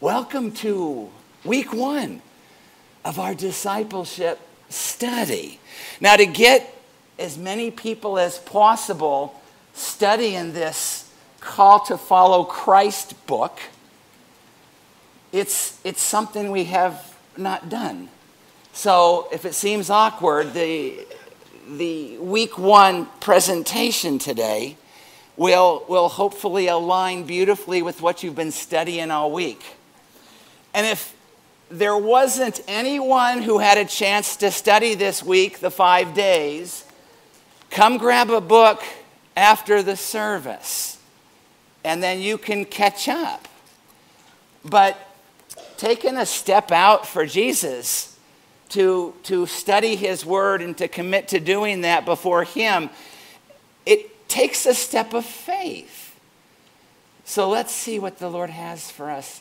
Welcome to week one of our discipleship study. Now, to get as many people as possible studying this call to follow Christ book, it's, it's something we have not done. So, if it seems awkward, the, the week one presentation today will, will hopefully align beautifully with what you've been studying all week. And if there wasn't anyone who had a chance to study this week, the five days, come grab a book after the service and then you can catch up. But taking a step out for Jesus to, to study his word and to commit to doing that before him, it takes a step of faith. So let's see what the Lord has for us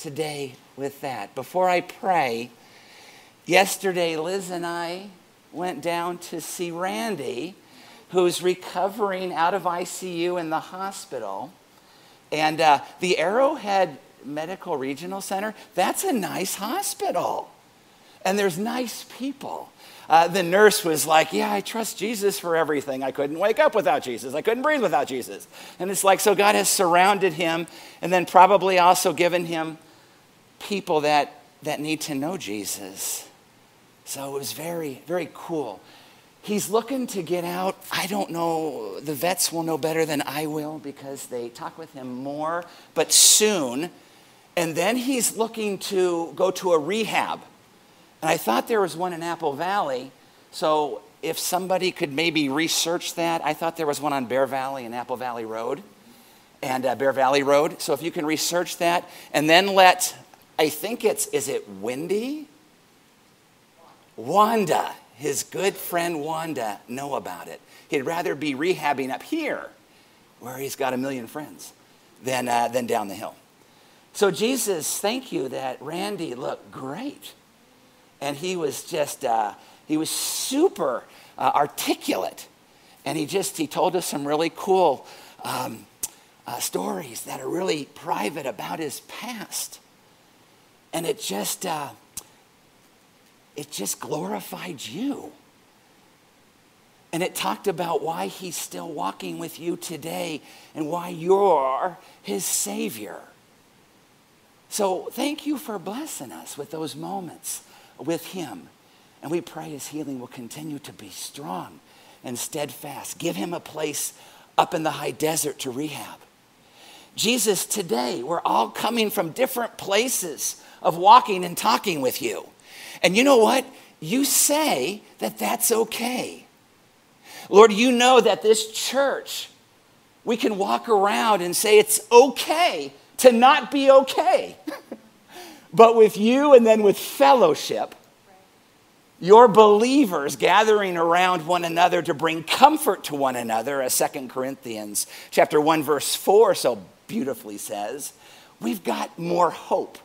today with that. Before I pray, yesterday Liz and I went down to see Randy, who's recovering out of ICU in the hospital. And uh, the Arrowhead Medical Regional Center, that's a nice hospital. And there's nice people. Uh, the nurse was like, Yeah, I trust Jesus for everything. I couldn't wake up without Jesus. I couldn't breathe without Jesus. And it's like, so God has surrounded him and then probably also given him people that, that need to know Jesus. So it was very, very cool. He's looking to get out. I don't know, the vets will know better than I will because they talk with him more, but soon. And then he's looking to go to a rehab. And I thought there was one in Apple Valley. So if somebody could maybe research that, I thought there was one on Bear Valley and Apple Valley Road and uh, Bear Valley Road. So if you can research that and then let I think it's, is it Wendy? Wanda, his good friend Wanda, know about it. He'd rather be rehabbing up here, where he's got a million friends, than, uh, than down the hill. So, Jesus, thank you that Randy looked great. And he was just, uh, he was super uh, articulate. And he just, he told us some really cool um, uh, stories that are really private about his past and it just uh, it just glorified you. And it talked about why he's still walking with you today and why you're his savior. So thank you for blessing us with those moments with him. And we pray his healing will continue to be strong and steadfast. Give him a place up in the high desert to rehab. Jesus today we're all coming from different places of walking and talking with you. And you know what? You say that that's okay. Lord, you know that this church, we can walk around and say it's okay to not be okay. but with you and then with fellowship, your believers gathering around one another to bring comfort to one another, as 2 Corinthians chapter 1 verse 4 so beautifully says, we've got more hope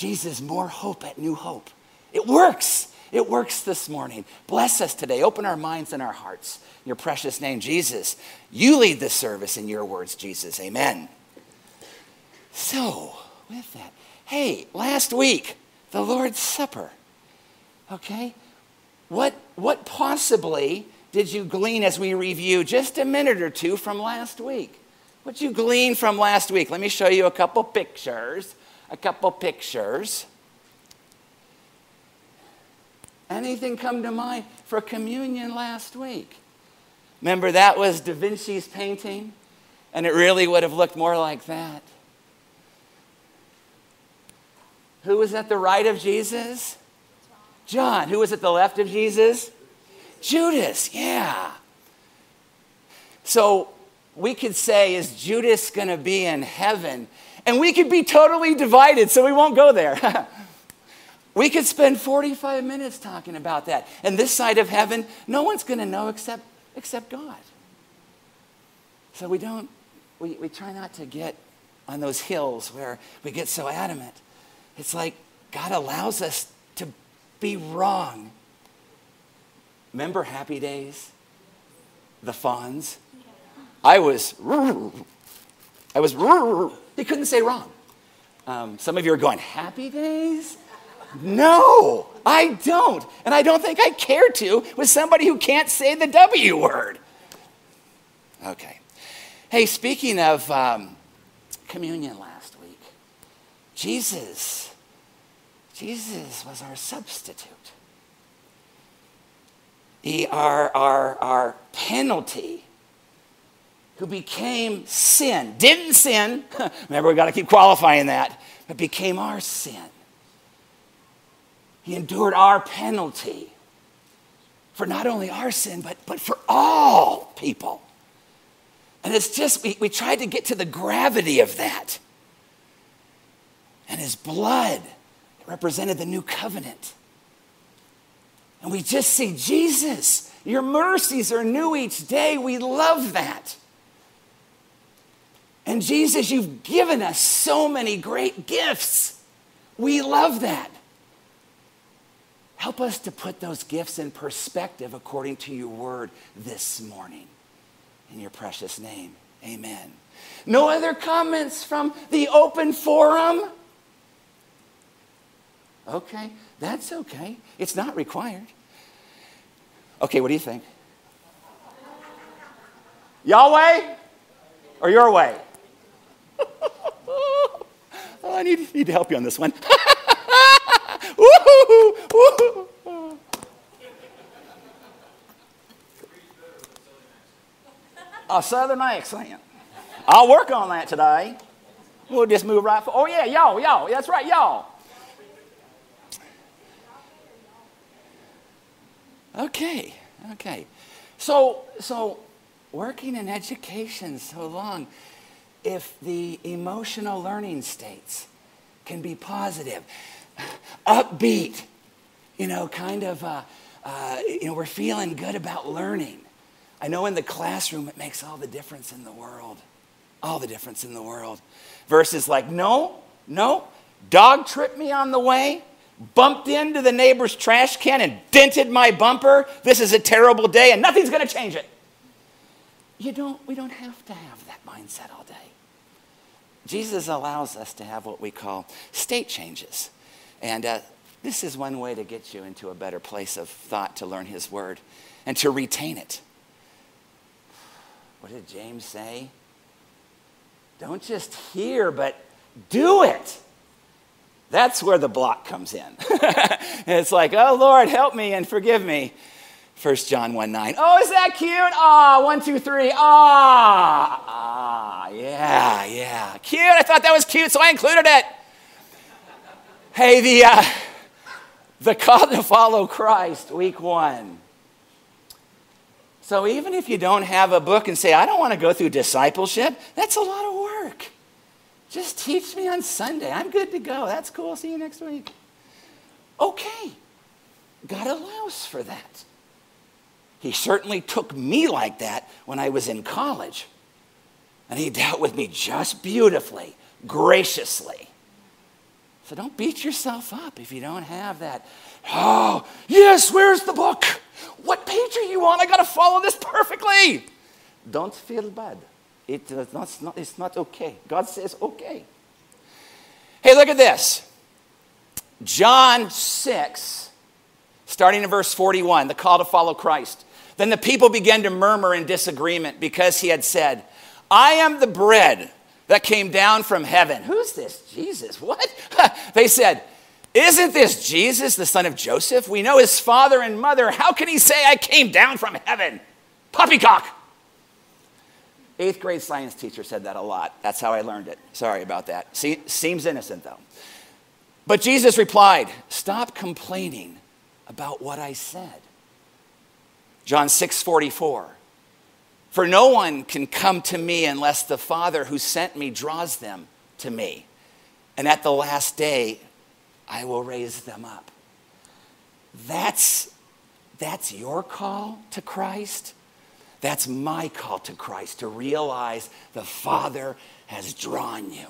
Jesus, more hope at New Hope. It works. It works this morning. Bless us today. Open our minds and our hearts. In your precious name, Jesus. You lead this service in your words, Jesus. Amen. So, with that, hey, last week, the Lord's Supper. Okay? What, what possibly did you glean as we review just a minute or two from last week? What you glean from last week? Let me show you a couple pictures a couple pictures. Anything come to mind for communion last week? Remember, that was Da Vinci's painting, and it really would have looked more like that. Who was at the right of Jesus? John. Who was at the left of Jesus? Judas, yeah. So we could say, is Judas going to be in heaven? And we could be totally divided, so we won't go there. we could spend 45 minutes talking about that. And this side of heaven, no one's going to know except, except God. So we don't, we, we try not to get on those hills where we get so adamant. It's like God allows us to be wrong. Remember Happy Days? The Fonz? I was, I was he couldn't say wrong. Um, some of you are going, Happy days? No, I don't. And I don't think I care to with somebody who can't say the W word. Okay. Hey, speaking of um, communion last week, Jesus, Jesus was our substitute. He, our, our, our penalty who became sin. Didn't sin. Remember, we got to keep qualifying that. But became our sin. He endured our penalty for not only our sin, but, but for all people. And it's just, we, we tried to get to the gravity of that. And his blood represented the new covenant. And we just see Jesus, your mercies are new each day. We love that. And Jesus, you've given us so many great gifts. We love that. Help us to put those gifts in perspective according to your word this morning. In your precious name, amen. No other comments from the open forum? Okay, that's okay. It's not required. Okay, what do you think? Yahweh or your way? oh, I need, need to help you on this one. A southern accent. I'll work on that today. We'll just move right forward. Oh, yeah, y'all, y'all. That's right, y'all. Okay, okay. So, so working in education so long, if the emotional learning states can be positive, upbeat, you know, kind of, uh, uh, you know, we're feeling good about learning. I know in the classroom it makes all the difference in the world. All the difference in the world. Versus like, no, no, dog tripped me on the way, bumped into the neighbor's trash can and dented my bumper. This is a terrible day and nothing's going to change it. You don't, we don't have to have that mindset all day. Jesus allows us to have what we call state changes. And uh, this is one way to get you into a better place of thought to learn His Word and to retain it. What did James say? Don't just hear, but do it. That's where the block comes in. it's like, oh Lord, help me and forgive me. 1 John 1 9. Oh, is that cute? Ah, one, two, three. Ah, ah, yeah, yeah. Cute. I thought that was cute, so I included it. Hey, the, uh, the call to follow Christ, week one. So even if you don't have a book and say, I don't want to go through discipleship, that's a lot of work. Just teach me on Sunday. I'm good to go. That's cool. See you next week. Okay. God allows for that. He certainly took me like that when I was in college. And he dealt with me just beautifully, graciously. So don't beat yourself up if you don't have that. Oh, yes, where's the book? What page are you on? I got to follow this perfectly. Don't feel bad. It, uh, it's, not, it's not okay. God says okay. Hey, look at this. John 6, starting in verse 41, the call to follow Christ. Then the people began to murmur in disagreement because he had said, I am the bread that came down from heaven. Who's this Jesus? What? they said, Isn't this Jesus, the son of Joseph? We know his father and mother. How can he say, I came down from heaven? Poppycock. Eighth grade science teacher said that a lot. That's how I learned it. Sorry about that. See, seems innocent, though. But Jesus replied, Stop complaining about what I said. John 6 44. For no one can come to me unless the Father who sent me draws them to me. And at the last day, I will raise them up. That's, that's your call to Christ. That's my call to Christ to realize the Father has drawn you,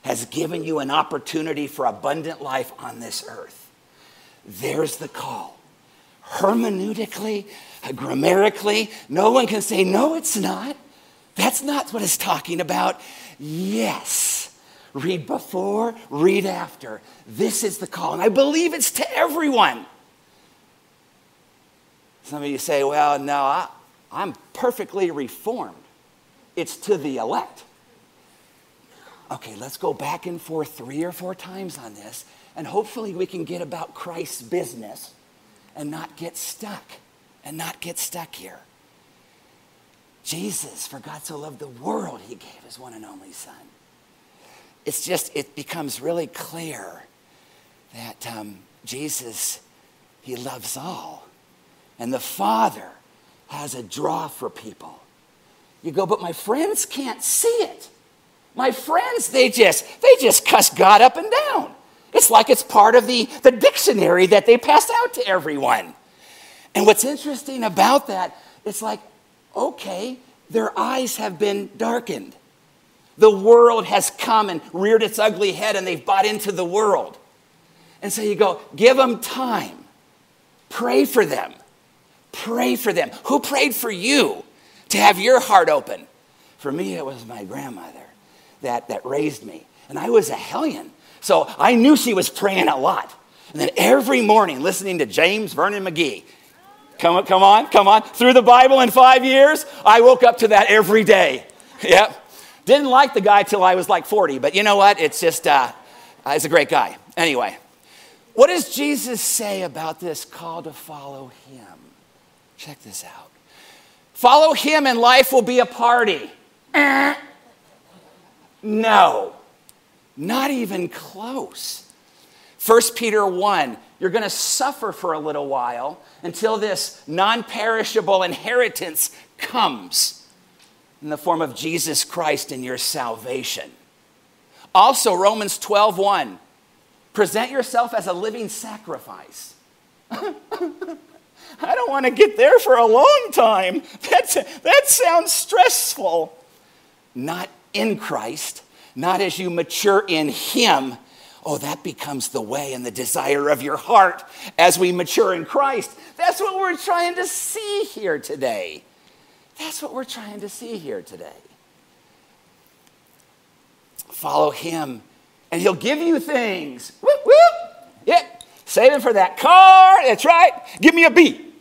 has given you an opportunity for abundant life on this earth. There's the call hermeneutically, grammatically, no one can say, no, it's not. That's not what it's talking about. Yes. read before, read after. This is the call. And I believe it's to everyone. Some of you say, well, no, I, I'm perfectly reformed. It's to the elect. Okay, let's go back and forth three or four times on this, and hopefully we can get about Christ's business and not get stuck, and not get stuck here. Jesus, for God so loved the world, he gave his one and only Son. It's just, it becomes really clear that um, Jesus, he loves all. And the Father has a draw for people. You go, but my friends can't see it. My friends, they just, they just cuss God up and down. It's like it's part of the, the dictionary that they pass out to everyone. And what's interesting about that, it's like, okay, their eyes have been darkened. The world has come and reared its ugly head and they've bought into the world. And so you go, give them time. Pray for them. Pray for them. Who prayed for you to have your heart open? For me, it was my grandmother that, that raised me. And I was a hellion. So I knew she was praying a lot. And then every morning, listening to James Vernon McGee, come, come on, come on, through the Bible in five years, I woke up to that every day. Yep. Didn't like the guy till I was like 40, but you know what? It's just, uh, uh, he's a great guy. Anyway, what does Jesus say about this call to follow him? Check this out. Follow him and life will be a party. No, not even close. 1 Peter 1 you're going to suffer for a little while until this non perishable inheritance comes in the form of Jesus Christ and your salvation. Also, Romans 12 1 present yourself as a living sacrifice. I don't want to get there for a long time. That's, that sounds stressful. Not in Christ, not as you mature in Him. Oh, that becomes the way and the desire of your heart as we mature in Christ. That's what we're trying to see here today. That's what we're trying to see here today. Follow Him, and He'll give you things. Whoop, whoop. Yeah, saving for that car. That's right. Give me a B.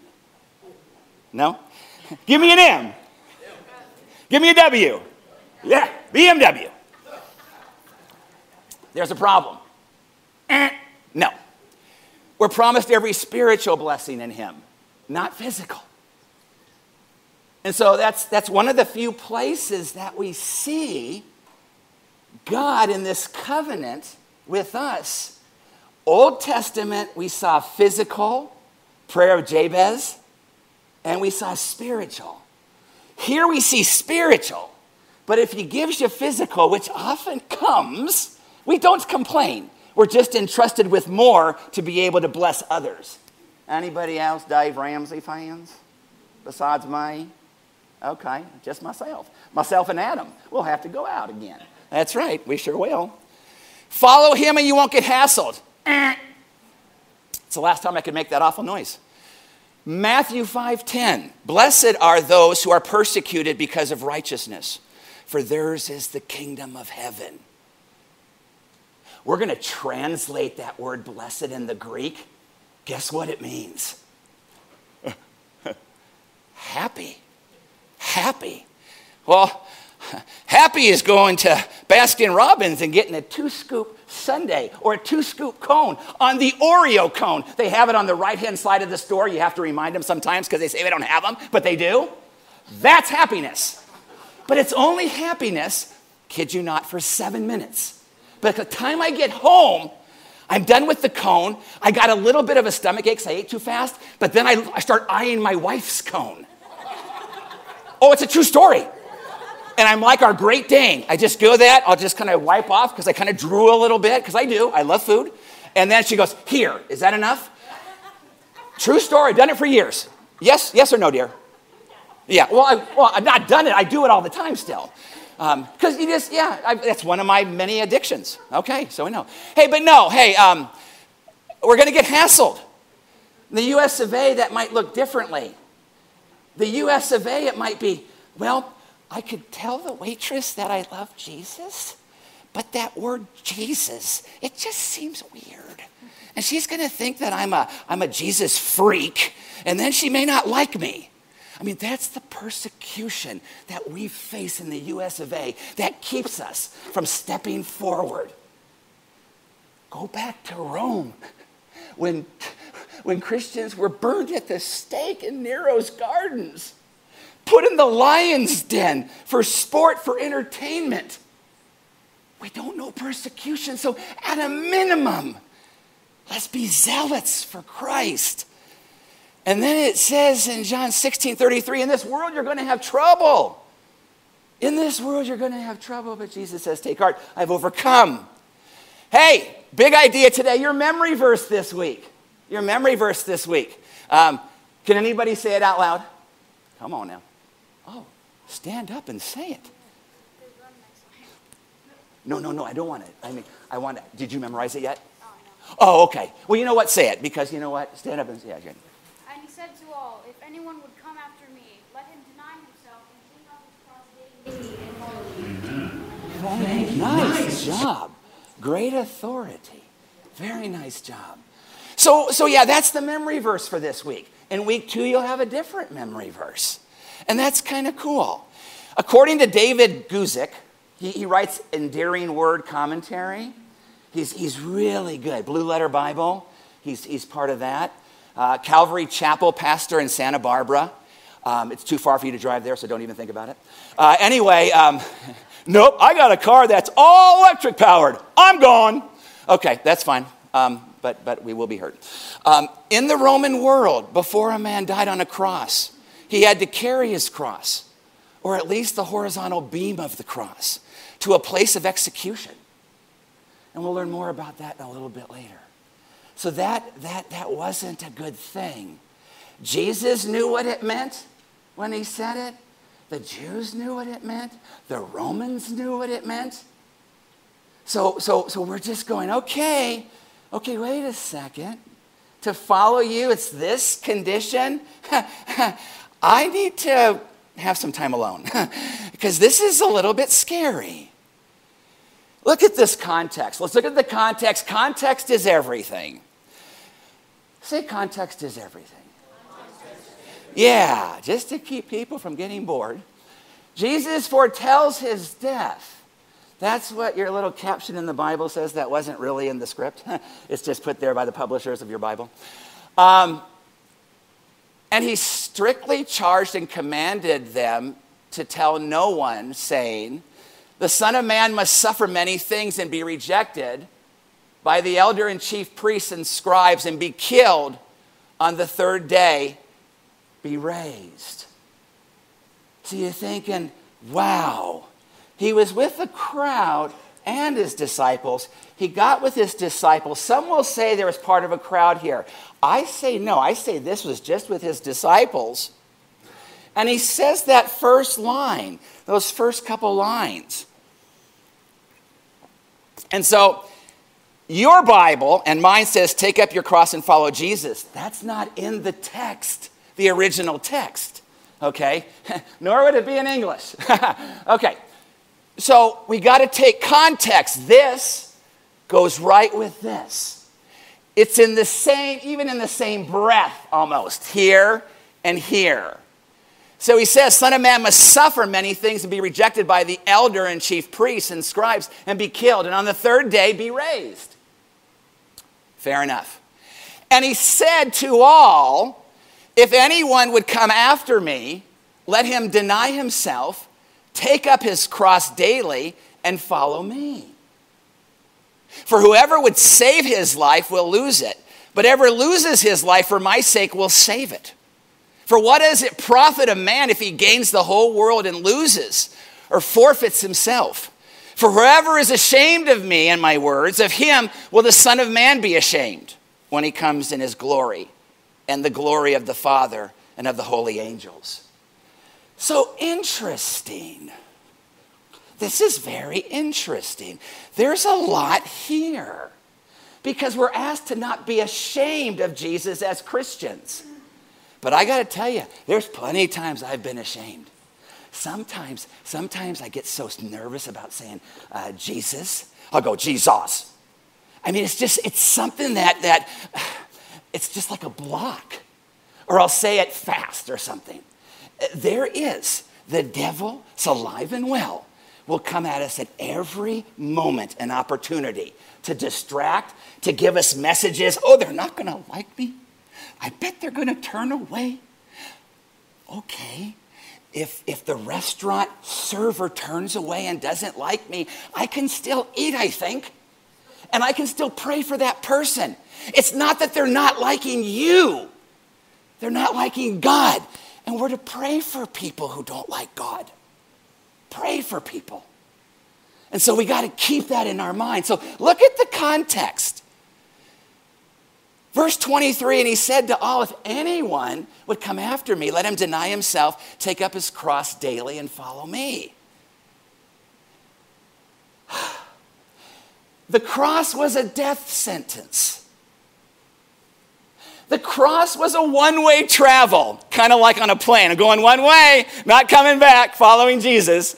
No? Give me an M. Give me a W. Yeah, BMW. There's a problem. Eh, no. We're promised every spiritual blessing in Him, not physical. And so that's, that's one of the few places that we see God in this covenant with us. Old Testament, we saw physical, prayer of Jabez, and we saw spiritual. Here we see spiritual, but if he gives you physical, which often comes, we don't complain. We're just entrusted with more to be able to bless others. Anybody else Dave Ramsey fans besides me? Okay, just myself. Myself and Adam. We'll have to go out again. That's right, we sure will. Follow him and you won't get hassled. It's the last time I could make that awful noise. Matthew 5:10 Blessed are those who are persecuted because of righteousness for theirs is the kingdom of heaven. We're going to translate that word blessed in the Greek. Guess what it means? happy. Happy. Well, happy is going to Baskin Robbins and getting a two scoop sundae or a two scoop cone on the Oreo cone. They have it on the right hand side of the store. You have to remind them sometimes because they say they don't have them, but they do. That's happiness. But it's only happiness, kid you not, for seven minutes. But the time I get home, I'm done with the cone. I got a little bit of a stomach ache because I ate too fast, but then I, I start eyeing my wife's cone. oh, it's a true story. And I'm like our Great Dane. I just go that, I'll just kind of wipe off because I kind of drew a little bit because I do. I love food. And then she goes, Here, is that enough? True story, I've done it for years. Yes, yes or no, dear? Yeah, well, I, well, I've not done it. I do it all the time still. Because um, you just, yeah, I, that's one of my many addictions. Okay, so we know. Hey, but no, hey, um, we're going to get hassled. In the US of A, that might look differently. The US of A, it might be, well, I could tell the waitress that I love Jesus, but that word Jesus, it just seems weird. And she's going to think that I'm a, I'm a Jesus freak, and then she may not like me. I mean, that's the persecution that we face in the US of A that keeps us from stepping forward. Go back to Rome when, when Christians were burned at the stake in Nero's gardens, put in the lion's den for sport, for entertainment. We don't know persecution, so at a minimum, let's be zealots for Christ. And then it says in John 16 33, in this world you're going to have trouble. In this world you're going to have trouble, but Jesus says, Take heart, I've overcome. Hey, big idea today. Your memory verse this week. Your memory verse this week. Um, can anybody say it out loud? Come on now. Oh, stand up and say it. No, no, no, I don't want it. I mean, I want it. Did you memorize it yet? Oh, oh, okay. Well, you know what? Say it because you know what? Stand up and say it. Yeah, said to all, If anyone would come after me, let him deny himself and take up his cross daily and follow me. Nice job. Great authority. Very nice job. So, so yeah, that's the memory verse for this week. In week two, you'll have a different memory verse. And that's kind of cool. According to David Guzik, he, he writes Enduring Word commentary. He's, he's really good. Blue Letter Bible, he's, he's part of that uh, Calvary Chapel pastor in Santa Barbara. Um, it's too far for you to drive there, so don't even think about it. Uh, anyway, um, nope, I got a car that's all electric powered. I'm gone. Okay, that's fine, um, but, but we will be heard. Um, in the Roman world, before a man died on a cross, he had to carry his cross, or at least the horizontal beam of the cross, to a place of execution. And we'll learn more about that a little bit later. So that, that, that wasn't a good thing. Jesus knew what it meant when he said it. The Jews knew what it meant. The Romans knew what it meant. So, so, so we're just going, okay, okay, wait a second. To follow you, it's this condition. I need to have some time alone because this is a little bit scary. Look at this context. Let's look at the context. Context is everything. Say, context is everything. Yeah, just to keep people from getting bored. Jesus foretells his death. That's what your little caption in the Bible says. That wasn't really in the script, it's just put there by the publishers of your Bible. Um, and he strictly charged and commanded them to tell no one, saying, The Son of Man must suffer many things and be rejected by the elder and chief priests and scribes and be killed on the third day, be raised. So you're thinking, wow, he was with the crowd and his disciples. He got with his disciples. Some will say there was part of a crowd here. I say no. I say this was just with his disciples. And he says that first line, those first couple lines. And so your Bible and mine says, take up your cross and follow Jesus. That's not in the text, the original text, okay? Nor would it be in English. okay, so we got to take context. This goes right with this. It's in the same, even in the same breath almost, here and here. So he says, Son of Man must suffer many things and be rejected by the elder and chief priests and scribes and be killed, and on the third day be raised. Fair enough. And he said to all, If anyone would come after me, let him deny himself, take up his cross daily, and follow me. For whoever would save his life will lose it, but ever loses his life for my sake will save it. For what does it profit a man if he gains the whole world and loses or forfeits himself? For whoever is ashamed of me and my words, of him will the Son of Man be ashamed when he comes in his glory and the glory of the Father and of the holy angels. So interesting. This is very interesting. There's a lot here because we're asked to not be ashamed of Jesus as Christians. But I got to tell you, there's plenty of times I've been ashamed. Sometimes, sometimes I get so nervous about saying uh, Jesus. I'll go Jesus. I mean, it's just it's something that that it's just like a block, or I'll say it fast or something. There is the devil, it's alive and well, will come at us at every moment an opportunity to distract, to give us messages. Oh, they're not going to like me. I bet they're going to turn away. Okay, if, if the restaurant server turns away and doesn't like me, I can still eat, I think. And I can still pray for that person. It's not that they're not liking you, they're not liking God. And we're to pray for people who don't like God. Pray for people. And so we got to keep that in our mind. So look at the context. Verse 23, and he said to all, If anyone would come after me, let him deny himself, take up his cross daily, and follow me. The cross was a death sentence. The cross was a one way travel, kind of like on a plane. Going one way, not coming back, following Jesus.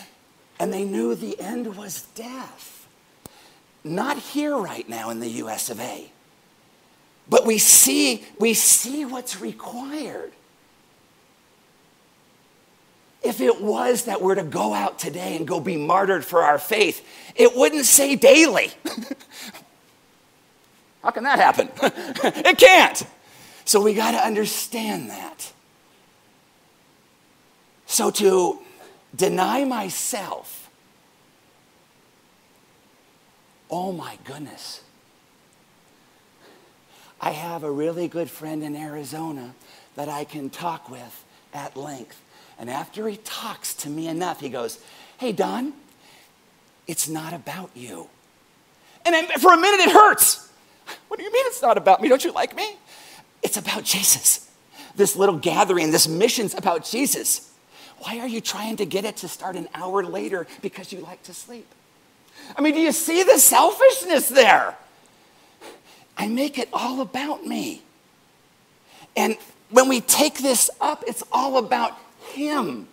and they knew the end was death. Not here right now in the US of A. But we see, we see what's required. If it was that we're to go out today and go be martyred for our faith, it wouldn't say daily. How can that happen? it can't. So we got to understand that. So to deny myself, oh my goodness. I have a really good friend in Arizona that I can talk with at length. And after he talks to me enough, he goes, Hey, Don, it's not about you. And for a minute, it hurts. What do you mean it's not about me? Don't you like me? It's about Jesus. This little gathering, this mission's about Jesus. Why are you trying to get it to start an hour later because you like to sleep? I mean, do you see the selfishness there? I make it all about me. And when we take this up, it's all about Him.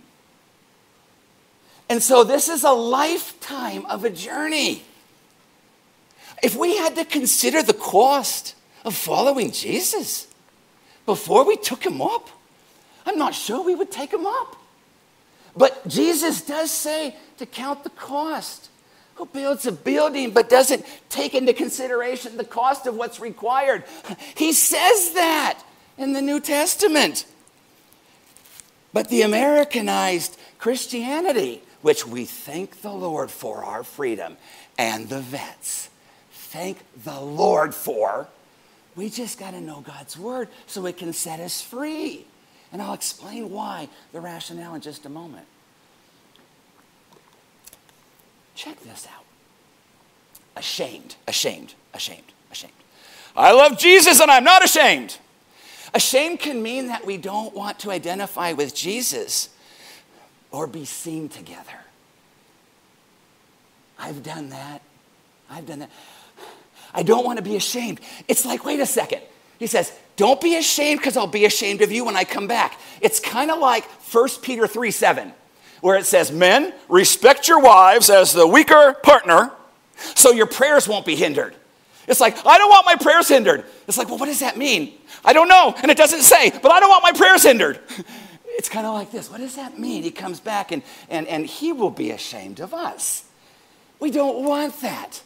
And so this is a lifetime of a journey. If we had to consider the cost of following Jesus before we took him up, I'm not sure we would take him up. But Jesus does say to count the cost. Who builds a building but doesn't take into consideration the cost of what's required? He says that in the New Testament. But the Americanized Christianity, which we thank the Lord for our freedom, and the vets, thank the Lord for, we just got to know God's word so it can set us free. And I'll explain why, the rationale in just a moment. Check this out. Ashamed, ashamed, ashamed, ashamed. I love Jesus and I'm not ashamed. Ashamed can mean that we don't want to identify with Jesus or be seen together. I've done that. I've done that. I don't want to be ashamed. It's like, wait a second. He says, Don't be ashamed because I'll be ashamed of you when I come back. It's kind of like 1 Peter 3 7 where it says, Men, respect your wives as the weaker partner so your prayers won't be hindered. It's like, I don't want my prayers hindered. It's like, well, what does that mean? I don't know. And it doesn't say, but I don't want my prayers hindered. It's kind of like this. What does that mean? He comes back and, and, and he will be ashamed of us. We don't want that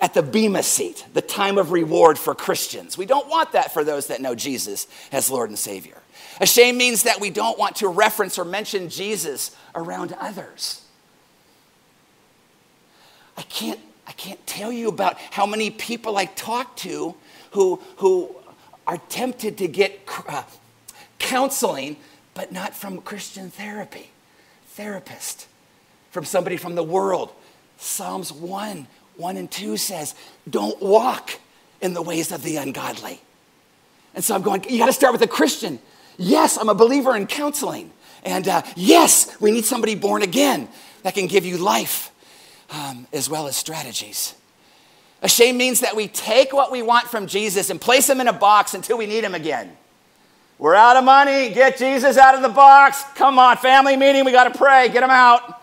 at the Bema seat, the time of reward for Christians. We don't want that for those that know Jesus as Lord and Savior. Ashamed means that we don't want to reference or mention Jesus around others. I can't, I can't tell you about how many people I talk to who, who are tempted to get uh, counseling, but not from Christian therapy, therapist, from somebody from the world. Psalms 1 1 and 2 says, Don't walk in the ways of the ungodly. And so I'm going, You got to start with a Christian. Yes, I'm a believer in counseling. And uh, yes, we need somebody born again that can give you life um, as well as strategies. Ashamed means that we take what we want from Jesus and place him in a box until we need him again. We're out of money. Get Jesus out of the box. Come on, family meeting. We got to pray. Get him out.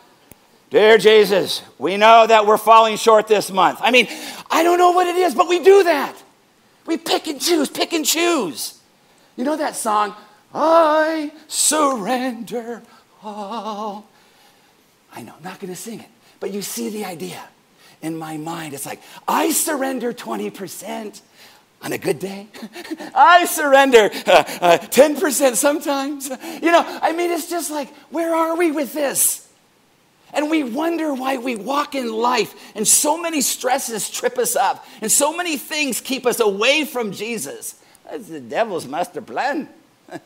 Dear Jesus, we know that we're falling short this month. I mean, I don't know what it is, but we do that. We pick and choose, pick and choose. You know that song, I surrender all. I know, I'm not going to sing it, but you see the idea. In my mind, it's like, I surrender 20% on a good day. I surrender uh, uh, 10% sometimes. You know, I mean, it's just like, where are we with this? And we wonder why we walk in life and so many stresses trip us up and so many things keep us away from Jesus. That's the devil's master plan.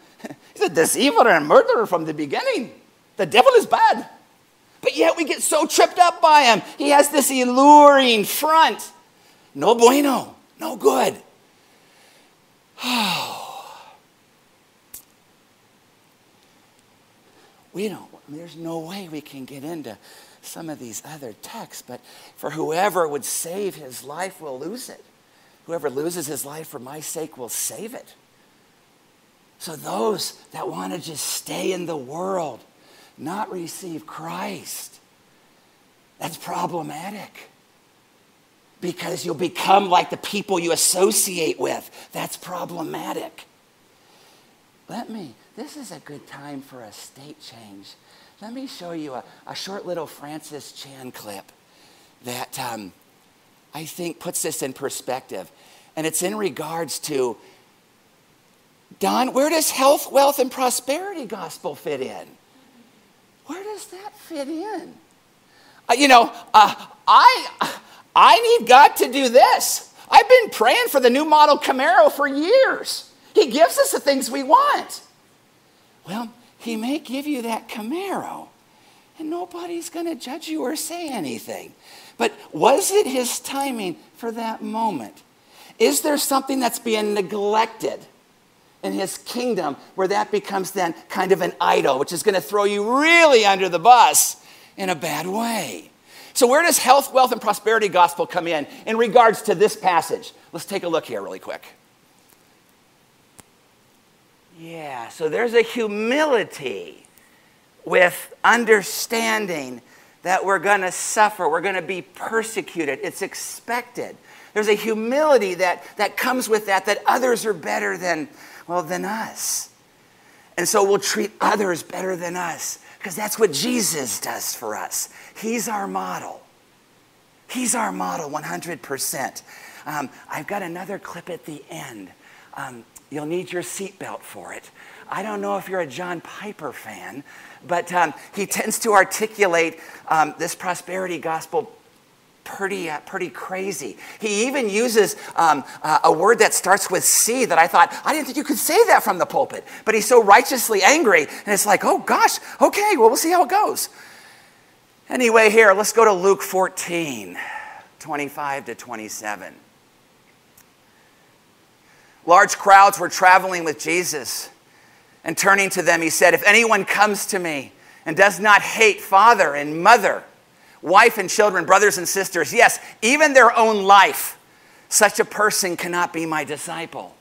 He's a deceiver and murderer from the beginning. The devil is bad. But yet we get so tripped up by him. He has this alluring front. No bueno, no good. we don't there's no way we can get into some of these other texts, but for whoever would save his life will lose it. Whoever loses his life for my sake will save it. So, those that want to just stay in the world, not receive Christ, that's problematic. Because you'll become like the people you associate with. That's problematic. Let me, this is a good time for a state change. Let me show you a, a short little Francis Chan clip that um, I think puts this in perspective. And it's in regards to Don, where does health, wealth, and prosperity gospel fit in? Where does that fit in? Uh, you know, uh, I, I need God to do this. I've been praying for the new model Camaro for years. He gives us the things we want. Well, he may give you that Camaro, and nobody's going to judge you or say anything. But was it his timing for that moment? Is there something that's being neglected in his kingdom where that becomes then kind of an idol, which is going to throw you really under the bus in a bad way? So, where does health, wealth, and prosperity gospel come in in regards to this passage? Let's take a look here really quick. Yeah, so there's a humility with understanding that we're going to suffer, we're going to be persecuted. It's expected. There's a humility that, that comes with that, that others are better than, well, than us. And so we'll treat others better than us because that's what Jesus does for us. He's our model. He's our model 100%. Um, I've got another clip at the end. Um, You'll need your seatbelt for it. I don't know if you're a John Piper fan, but um, he tends to articulate um, this prosperity gospel pretty, uh, pretty crazy. He even uses um, uh, a word that starts with C that I thought, I didn't think you could say that from the pulpit. But he's so righteously angry, and it's like, oh gosh, okay, well, we'll see how it goes. Anyway, here, let's go to Luke 14, 25 to 27. Large crowds were traveling with Jesus. And turning to them, he said, If anyone comes to me and does not hate father and mother, wife and children, brothers and sisters, yes, even their own life, such a person cannot be my disciple.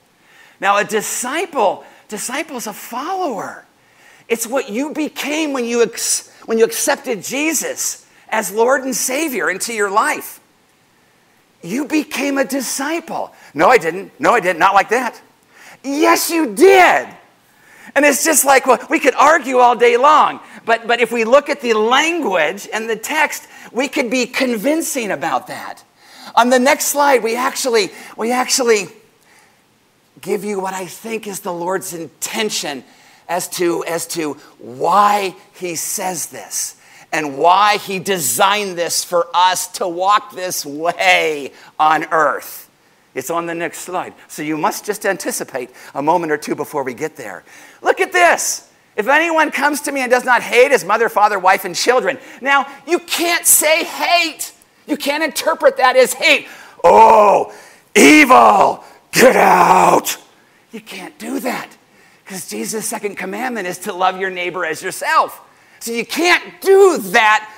Now, a disciple, disciple is a follower. It's what you became when you, ex- when you accepted Jesus as Lord and Savior into your life. You became a disciple. No, I didn't. No, I didn't. Not like that. Yes, you did. And it's just like, well, we could argue all day long. But, but if we look at the language and the text, we could be convincing about that. On the next slide, we actually, we actually give you what I think is the Lord's intention as to, as to why he says this and why he designed this for us to walk this way on earth. It's on the next slide. So you must just anticipate a moment or two before we get there. Look at this. If anyone comes to me and does not hate his mother, father, wife, and children. Now, you can't say hate. You can't interpret that as hate. Oh, evil, get out. You can't do that because Jesus' second commandment is to love your neighbor as yourself. So you can't do that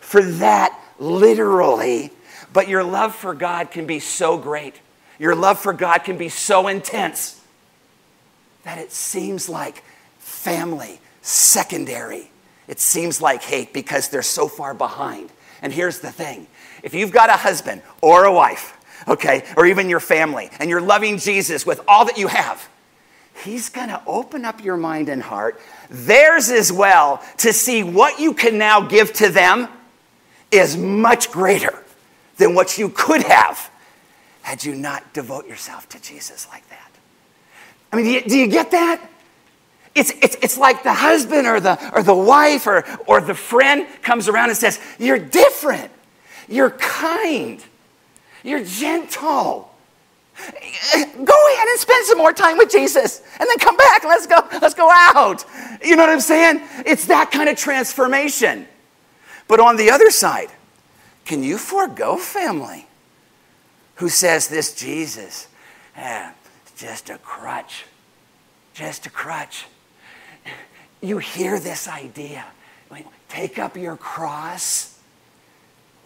for that literally, but your love for God can be so great. Your love for God can be so intense that it seems like family, secondary. It seems like hate because they're so far behind. And here's the thing if you've got a husband or a wife, okay, or even your family, and you're loving Jesus with all that you have, He's going to open up your mind and heart, theirs as well, to see what you can now give to them is much greater than what you could have had you not devote yourself to Jesus like that. I mean, do you, do you get that? It's, it's, it's like the husband or the, or the wife or, or the friend comes around and says, You're different. You're kind. You're gentle. Go ahead and spend some more time with Jesus and then come back. Let's go, let's go out. You know what I'm saying? It's that kind of transformation. But on the other side, can you forego family who says this Jesus, eh, just a crutch, just a crutch? You hear this idea. Take up your cross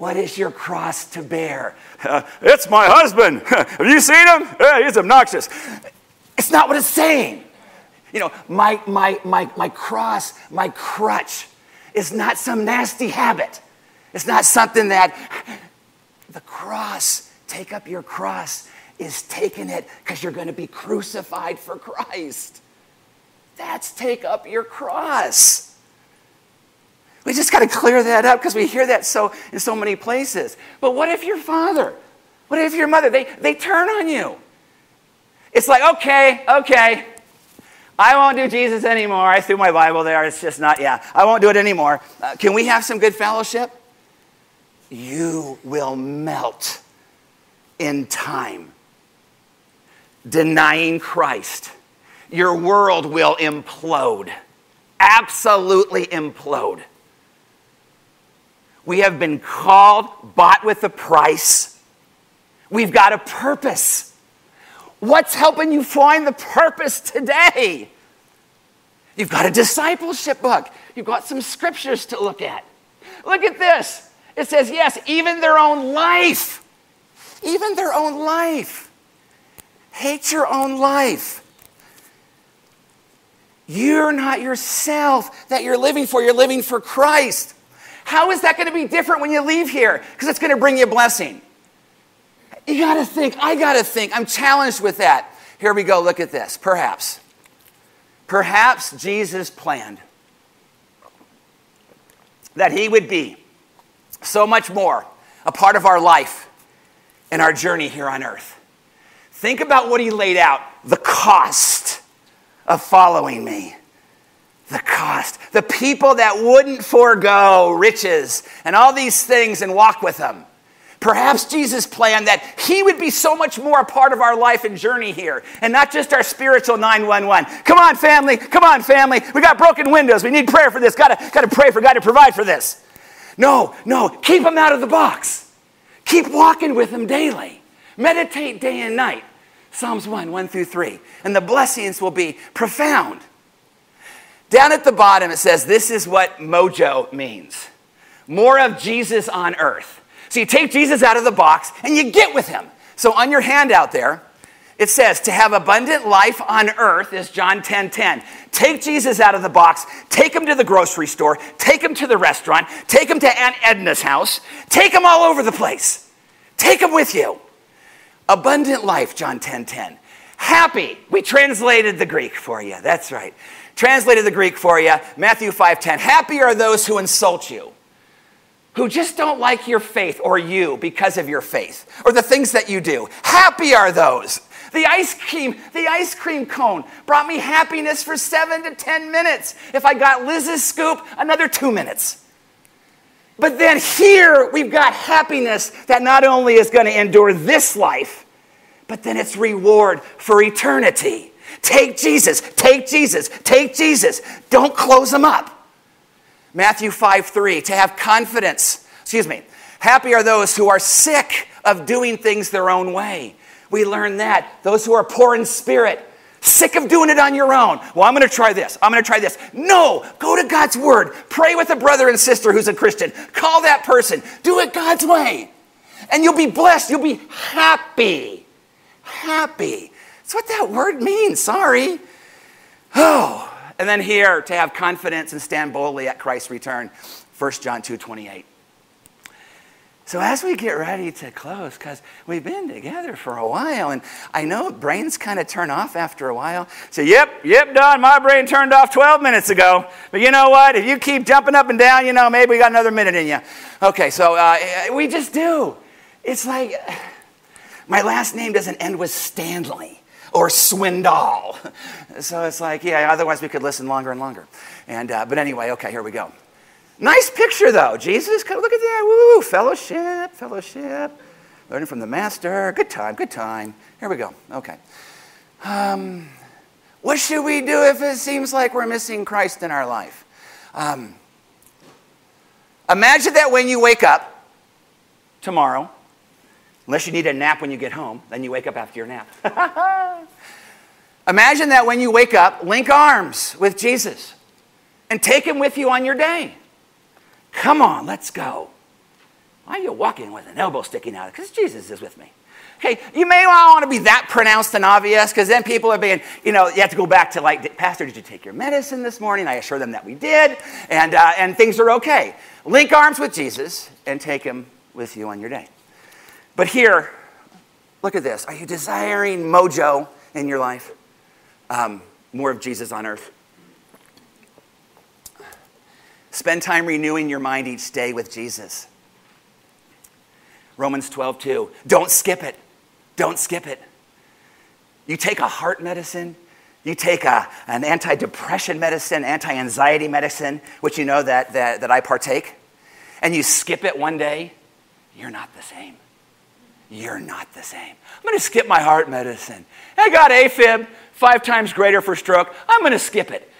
what is your cross to bear? Uh, it's my husband. Have you seen him? Uh, he's obnoxious. It's not what it's saying. You know, my, my, my, my cross, my crutch is not some nasty habit. It's not something that the cross, take up your cross, is taking it because you're going to be crucified for Christ. That's take up your cross. We just got to clear that up because we hear that so in so many places. But what if your father, what if your mother, they, they turn on you? It's like, okay, okay, I won't do Jesus anymore. I threw my Bible there. It's just not, yeah, I won't do it anymore. Uh, can we have some good fellowship? You will melt in time. Denying Christ, your world will implode. Absolutely implode. We have been called, bought with a price. We've got a purpose. What's helping you find the purpose today? You've got a discipleship book. You've got some scriptures to look at. Look at this. It says, yes, even their own life, even their own life. Hate your own life. You're not yourself that you're living for, you're living for Christ. How is that going to be different when you leave here? Because it's going to bring you blessing. You got to think, I got to think. I'm challenged with that. Here we go, look at this. Perhaps. Perhaps Jesus planned that he would be so much more a part of our life and our journey here on earth. Think about what he laid out the cost of following me the cost. The people that wouldn't forego riches and all these things and walk with them. Perhaps Jesus planned that he would be so much more a part of our life and journey here and not just our spiritual 911. Come on, family. Come on, family. We got broken windows. We need prayer for this. Gotta, gotta pray for God to provide for this. No, no. Keep them out of the box. Keep walking with them daily. Meditate day and night. Psalms 1, 1 through 3. And the blessings will be profound. Down at the bottom, it says, This is what mojo means more of Jesus on earth. So you take Jesus out of the box and you get with him. So on your handout there, it says to have abundant life on earth is John 10 10. Take Jesus out of the box, take him to the grocery store, take him to the restaurant, take him to Aunt Edna's house, take him all over the place. Take him with you. Abundant life, John 10 10. Happy, we translated the Greek for you. That's right. Translated the Greek for you, Matthew 5:10. Happy are those who insult you, who just don't like your faith or you because of your faith or the things that you do. Happy are those. The ice cream, the ice cream cone brought me happiness for 7 to 10 minutes. If I got Liz's scoop, another 2 minutes. But then here we've got happiness that not only is going to endure this life, but then it's reward for eternity. Take Jesus, take Jesus, take Jesus. Don't close them up. Matthew 5 3, to have confidence. Excuse me. Happy are those who are sick of doing things their own way. We learn that. Those who are poor in spirit, sick of doing it on your own. Well, I'm going to try this. I'm going to try this. No, go to God's word. Pray with a brother and sister who's a Christian. Call that person. Do it God's way. And you'll be blessed. You'll be happy. Happy. That's what that word means. Sorry. Oh, and then here to have confidence and stand boldly at Christ's return. 1 John 2 28. So, as we get ready to close, because we've been together for a while, and I know brains kind of turn off after a while. So, yep, yep, Don, my brain turned off 12 minutes ago. But you know what? If you keep jumping up and down, you know, maybe we got another minute in you. Okay, so uh, we just do. It's like my last name doesn't end with Stanley or Swindoll. So it's like, yeah, otherwise we could listen longer and longer. And, uh, but anyway, okay, here we go. Nice picture, though. Jesus, look at that. Woo, fellowship, fellowship. Learning from the master. Good time, good time. Here we go. Okay. Um, what should we do if it seems like we're missing Christ in our life? Um, imagine that when you wake up tomorrow, unless you need a nap when you get home, then you wake up after your nap. Imagine that when you wake up, link arms with Jesus and take him with you on your day. Come on, let's go. Why are you walking with an elbow sticking out? Because Jesus is with me. Okay, you may not want to be that pronounced and obvious because then people are being, you know, you have to go back to like, Pastor, did you take your medicine this morning? I assure them that we did, and, uh, and things are okay. Link arms with Jesus and take him with you on your day. But here, look at this. Are you desiring mojo in your life? Um, more of Jesus on earth. Spend time renewing your mind each day with Jesus. Romans 12, 2. Don't skip it. Don't skip it. You take a heart medicine, you take a, an anti depression medicine, anti anxiety medicine, which you know that, that, that I partake, and you skip it one day, you're not the same. You're not the same. I'm going to skip my heart medicine. I got AFib, five times greater for stroke. I'm going to skip it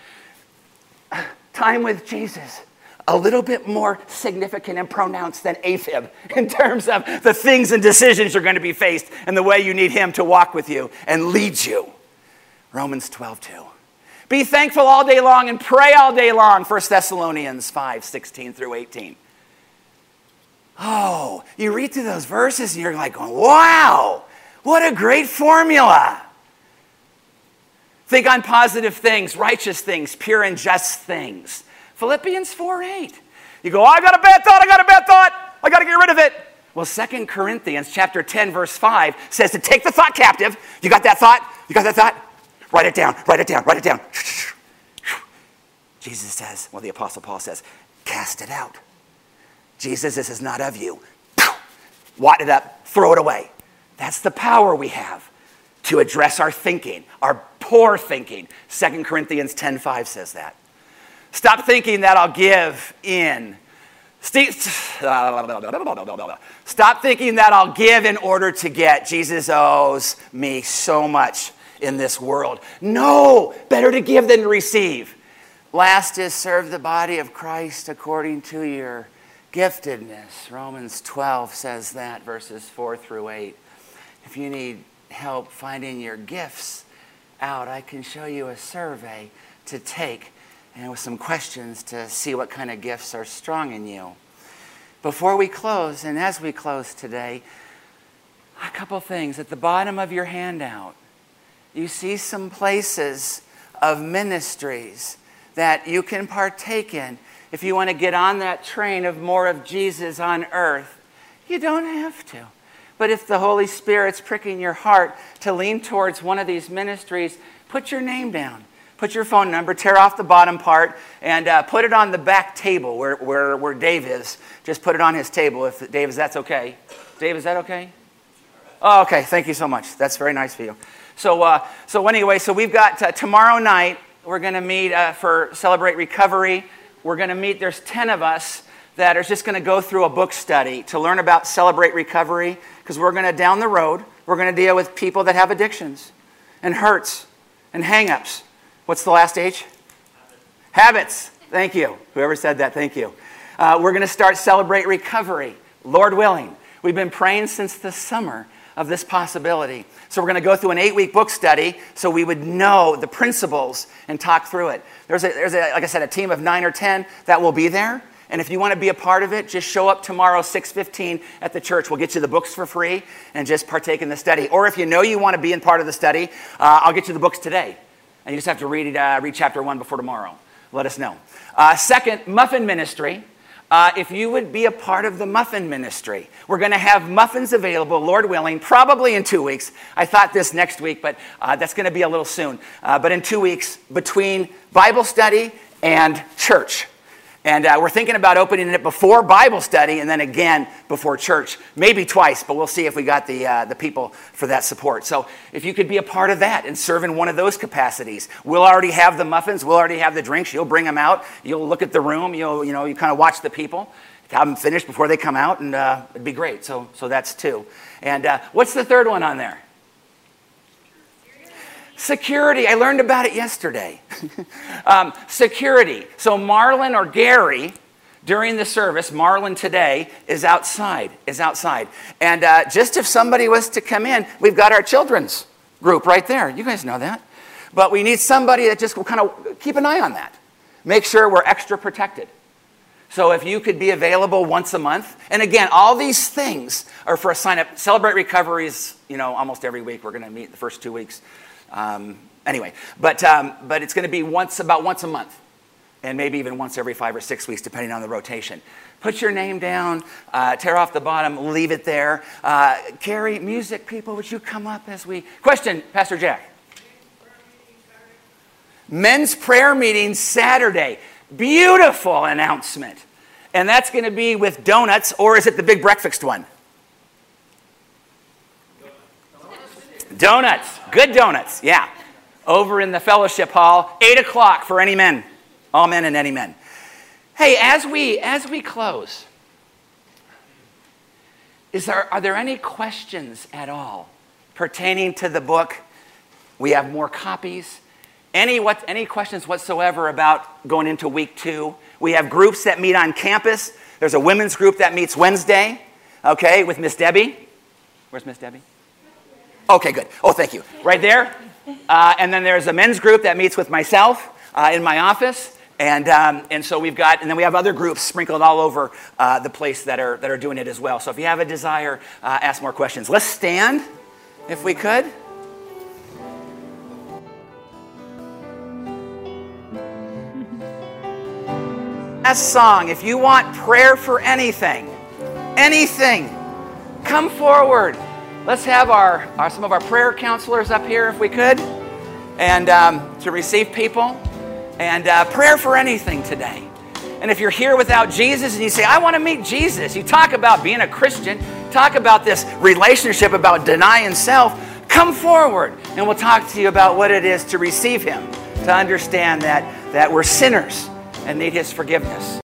time with Jesus a little bit more significant and pronounced than AFib in terms of the things and decisions you're going to be faced and the way you need Him to walk with you and lead you. Romans 12, 2. Be thankful all day long and pray all day long. 1 Thessalonians 5, 16 through 18. Oh, you read through those verses and you're like, wow, what a great formula. Think on positive things, righteous things, pure and just things. Philippians 4 8. You go, I got a bad thought, I got a bad thought, I got to get rid of it. Well, Second Corinthians chapter 10, verse 5 says to take the thought captive. You got that thought? You got that thought? Write it down, write it down, write it down. Jesus says, well, the Apostle Paul says, cast it out. Jesus, this is not of you. Wad it up, throw it away. That's the power we have to address our thinking, our poor thinking. 2 Corinthians 10:5 says that. Stop thinking that I'll give in. Stop thinking that I'll give in order to get. Jesus owes me so much in this world. No, better to give than to receive. Last is serve the body of Christ according to your giftedness. Romans 12 says that, verses 4 through 8. If you need help finding your gifts out, I can show you a survey to take and with some questions to see what kind of gifts are strong in you. Before we close, and as we close today, a couple things. At the bottom of your handout, you see some places of ministries that you can partake in if you want to get on that train of more of Jesus on earth. You don't have to. But if the Holy Spirit's pricking your heart to lean towards one of these ministries, put your name down. Put your phone number, tear off the bottom part, and uh, put it on the back table where, where, where Dave is. Just put it on his table. If Dave, is that's okay? Dave, is that okay? Oh, okay. Thank you so much. That's very nice for you. So, uh, so anyway, so we've got uh, tomorrow night. We're going to meet uh, for celebrate recovery. We're going to meet. There's ten of us that are just going to go through a book study to learn about celebrate recovery because we're going to down the road we're going to deal with people that have addictions and hurts and hangups. What's the last h? Habits. Thank you. Whoever said that thank you. Uh, we're going to start celebrate recovery lord willing. We've been praying since the summer of this possibility so we're going to go through an eight week book study so we would know the principles and talk through it there's, a, there's a, like i said a team of nine or ten that will be there and if you want to be a part of it, just show up tomorrow, 6:15 at the church. We'll get you the books for free and just partake in the study. Or if you know you want to be in part of the study, uh, I'll get you the books today. And you just have to read, uh, read chapter one before tomorrow. Let us know. Uh, second, muffin ministry. Uh, if you would be a part of the muffin ministry, we're going to have muffins available, Lord willing, probably in two weeks. I thought this next week, but uh, that's going to be a little soon. Uh, but in two weeks, between Bible study and church. And uh, we're thinking about opening it before Bible study and then again before church, maybe twice, but we'll see if we got the, uh, the people for that support. So if you could be a part of that and serve in one of those capacities, we'll already have the muffins, we'll already have the drinks. You'll bring them out, you'll look at the room, you'll, you know, you kind of watch the people, have them finished before they come out, and uh, it'd be great. So, so that's two. And uh, what's the third one on there? Security. I learned about it yesterday. um, security. So Marlon or Gary, during the service, Marlon today is outside, is outside. And uh, just if somebody was to come in, we've got our children's group right there. You guys know that. But we need somebody that just will kind of keep an eye on that. Make sure we're extra protected. So if you could be available once a month, and again, all these things are for a sign up. Celebrate recoveries, you know, almost every week. We're going to meet the first two weeks. Um, anyway, but, um, but it's going to be once, about once a month, and maybe even once every five or six weeks, depending on the rotation. Put your name down, uh, tear off the bottom, leave it there. Uh, Carrie, music people, would you come up as we. Question, Pastor Jack. Men's prayer meeting Saturday. Beautiful announcement. And that's going to be with donuts, or is it the big breakfast one? Donuts. Good donuts. Yeah. Over in the fellowship hall, 8 o'clock for any men. All men and any men. Hey, as we as we close, is there are there any questions at all pertaining to the book? We have more copies. Any what any questions whatsoever about going into week two? We have groups that meet on campus. There's a women's group that meets Wednesday, okay, with Miss Debbie. Where's Miss Debbie? Okay, good. Oh, thank you. Right there. Uh, and then there's a men's group that meets with myself uh, in my office. And, um, and so we've got, and then we have other groups sprinkled all over uh, the place that are, that are doing it as well. So if you have a desire, uh, ask more questions. Let's stand, if we could. Last song, if you want prayer for anything, anything, come forward. Let's have our, our, some of our prayer counselors up here if we could, and um, to receive people, and uh, prayer for anything today. And if you're here without Jesus and you say, I want to meet Jesus, you talk about being a Christian, talk about this relationship, about denying self, come forward and we'll talk to you about what it is to receive Him, to understand that, that we're sinners and need His forgiveness.